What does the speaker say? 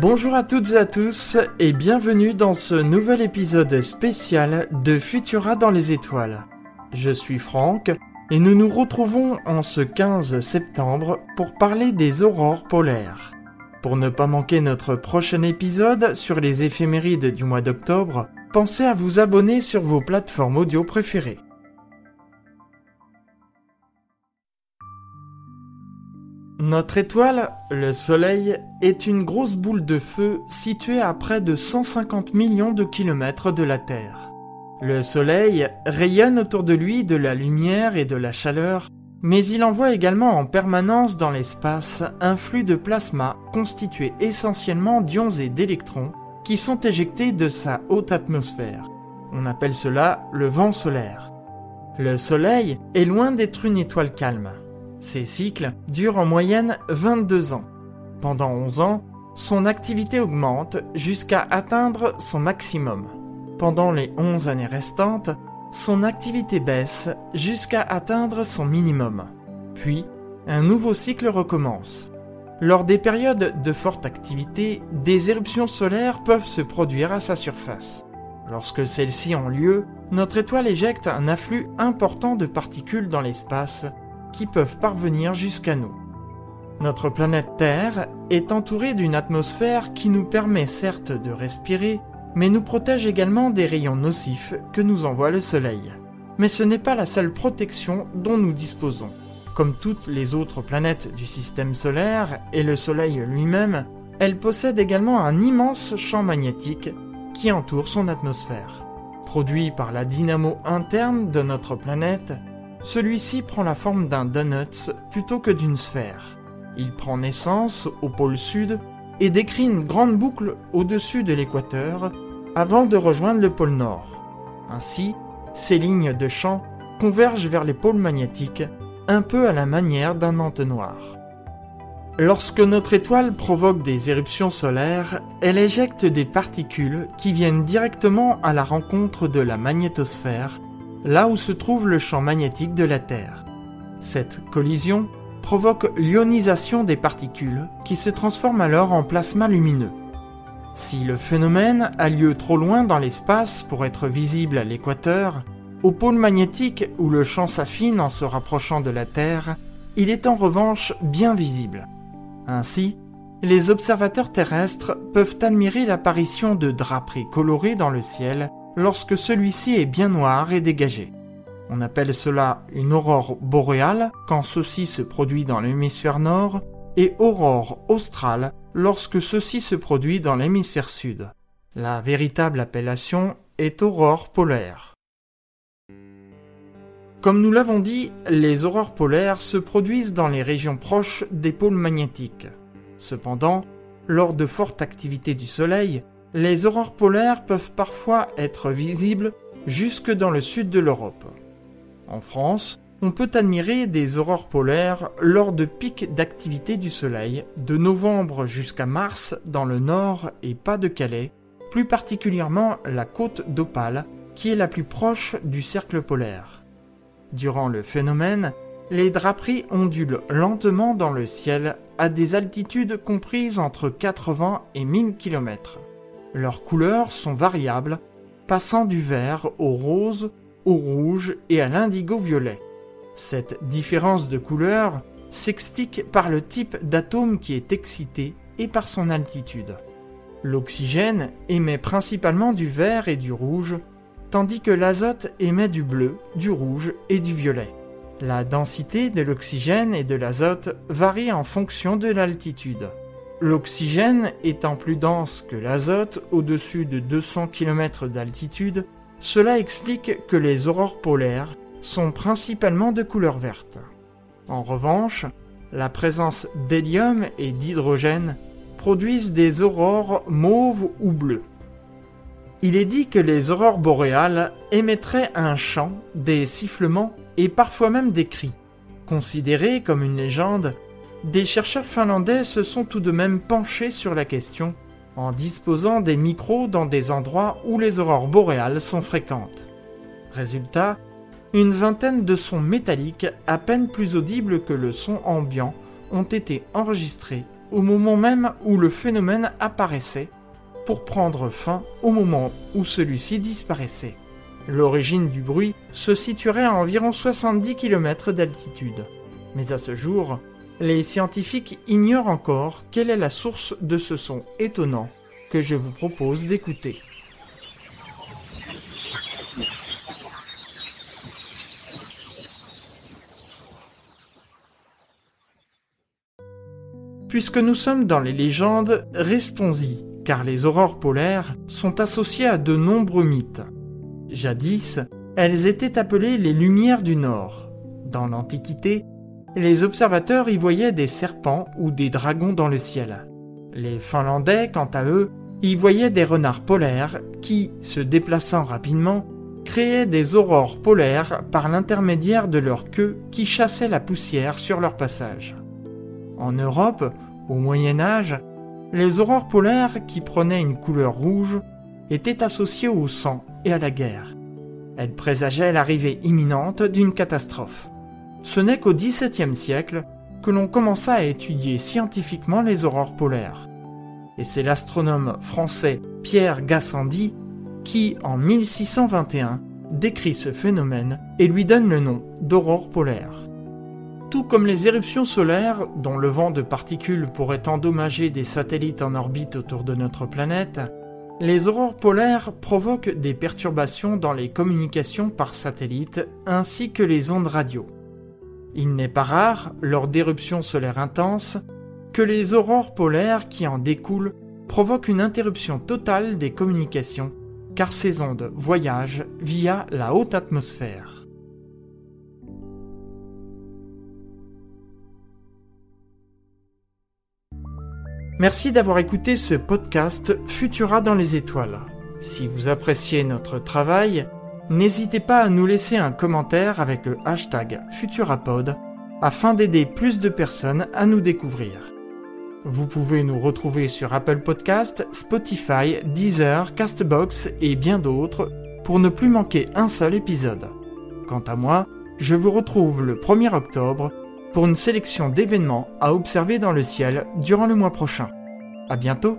Bonjour à toutes et à tous et bienvenue dans ce nouvel épisode spécial de Futura dans les étoiles. Je suis Franck et nous nous retrouvons en ce 15 septembre pour parler des aurores polaires. Pour ne pas manquer notre prochain épisode sur les éphémérides du mois d'octobre, pensez à vous abonner sur vos plateformes audio préférées. Notre étoile, le Soleil, est une grosse boule de feu située à près de 150 millions de kilomètres de la Terre. Le Soleil rayonne autour de lui de la lumière et de la chaleur, mais il envoie également en permanence dans l'espace un flux de plasma constitué essentiellement d'ions et d'électrons qui sont éjectés de sa haute atmosphère. On appelle cela le vent solaire. Le Soleil est loin d'être une étoile calme. Ces cycles durent en moyenne 22 ans. Pendant 11 ans, son activité augmente jusqu'à atteindre son maximum. Pendant les 11 années restantes, son activité baisse jusqu'à atteindre son minimum. Puis, un nouveau cycle recommence. Lors des périodes de forte activité, des éruptions solaires peuvent se produire à sa surface. Lorsque celles-ci ont lieu, notre étoile éjecte un afflux important de particules dans l'espace qui peuvent parvenir jusqu'à nous. Notre planète Terre est entourée d'une atmosphère qui nous permet certes de respirer, mais nous protège également des rayons nocifs que nous envoie le Soleil. Mais ce n'est pas la seule protection dont nous disposons. Comme toutes les autres planètes du système solaire et le Soleil lui-même, elle possède également un immense champ magnétique qui entoure son atmosphère. Produit par la dynamo interne de notre planète, celui-ci prend la forme d'un donut plutôt que d'une sphère. Il prend naissance au pôle sud et décrit une grande boucle au-dessus de l'équateur avant de rejoindre le pôle nord. Ainsi, ces lignes de champ convergent vers les pôles magnétiques, un peu à la manière d'un entonnoir. Lorsque notre étoile provoque des éruptions solaires, elle éjecte des particules qui viennent directement à la rencontre de la magnétosphère là où se trouve le champ magnétique de la Terre. Cette collision provoque l'ionisation des particules qui se transforment alors en plasma lumineux. Si le phénomène a lieu trop loin dans l'espace pour être visible à l'équateur, au pôle magnétique où le champ s'affine en se rapprochant de la Terre, il est en revanche bien visible. Ainsi, les observateurs terrestres peuvent admirer l'apparition de draperies colorées dans le ciel lorsque celui-ci est bien noir et dégagé. On appelle cela une aurore boréale quand ceci se produit dans l'hémisphère nord et aurore australe lorsque ceci se produit dans l'hémisphère sud. La véritable appellation est aurore polaire. Comme nous l'avons dit, les aurores polaires se produisent dans les régions proches des pôles magnétiques. Cependant, lors de fortes activités du Soleil, les aurores polaires peuvent parfois être visibles jusque dans le sud de l'Europe. En France, on peut admirer des aurores polaires lors de pics d'activité du Soleil, de novembre jusqu'à mars dans le nord et Pas-de-Calais, plus particulièrement la côte d'Opale, qui est la plus proche du cercle polaire. Durant le phénomène, les draperies ondulent lentement dans le ciel à des altitudes comprises entre 80 et 1000 km. Leurs couleurs sont variables, passant du vert au rose, au rouge et à l'indigo-violet. Cette différence de couleur s'explique par le type d'atome qui est excité et par son altitude. L'oxygène émet principalement du vert et du rouge, tandis que l'azote émet du bleu, du rouge et du violet. La densité de l'oxygène et de l'azote varie en fonction de l'altitude. L'oxygène étant plus dense que l'azote au-dessus de 200 km d'altitude, cela explique que les aurores polaires sont principalement de couleur verte. En revanche, la présence d'hélium et d'hydrogène produisent des aurores mauves ou bleues. Il est dit que les aurores boréales émettraient un chant, des sifflements et parfois même des cris. Considérées comme une légende, des chercheurs finlandais se sont tout de même penchés sur la question en disposant des micros dans des endroits où les aurores boréales sont fréquentes. Résultat, une vingtaine de sons métalliques à peine plus audibles que le son ambiant ont été enregistrés au moment même où le phénomène apparaissait, pour prendre fin au moment où celui-ci disparaissait. L'origine du bruit se situerait à environ 70 km d'altitude. Mais à ce jour, les scientifiques ignorent encore quelle est la source de ce son étonnant que je vous propose d'écouter. Puisque nous sommes dans les légendes, restons-y, car les aurores polaires sont associées à de nombreux mythes. Jadis, elles étaient appelées les lumières du Nord. Dans l'Antiquité, les observateurs y voyaient des serpents ou des dragons dans le ciel. Les Finlandais, quant à eux, y voyaient des renards polaires qui, se déplaçant rapidement, créaient des aurores polaires par l'intermédiaire de leur queue qui chassait la poussière sur leur passage. En Europe, au Moyen Âge, les aurores polaires qui prenaient une couleur rouge étaient associées au sang et à la guerre. Elles présageaient l'arrivée imminente d'une catastrophe. Ce n'est qu'au XVIIe siècle que l'on commença à étudier scientifiquement les aurores polaires. Et c'est l'astronome français Pierre Gassendi qui, en 1621, décrit ce phénomène et lui donne le nom d'aurore polaire. Tout comme les éruptions solaires, dont le vent de particules pourrait endommager des satellites en orbite autour de notre planète, les aurores polaires provoquent des perturbations dans les communications par satellite ainsi que les ondes radio. Il n'est pas rare, lors d'éruptions solaires intenses, que les aurores polaires qui en découlent provoquent une interruption totale des communications, car ces ondes voyagent via la haute atmosphère. Merci d'avoir écouté ce podcast Futura dans les étoiles. Si vous appréciez notre travail, n'hésitez pas à nous laisser un commentaire avec le hashtag Futurapod afin d'aider plus de personnes à nous découvrir. Vous pouvez nous retrouver sur Apple Podcast, Spotify, Deezer, Castbox et bien d'autres pour ne plus manquer un seul épisode. Quant à moi, je vous retrouve le 1er octobre pour une sélection d'événements à observer dans le ciel durant le mois prochain. À bientôt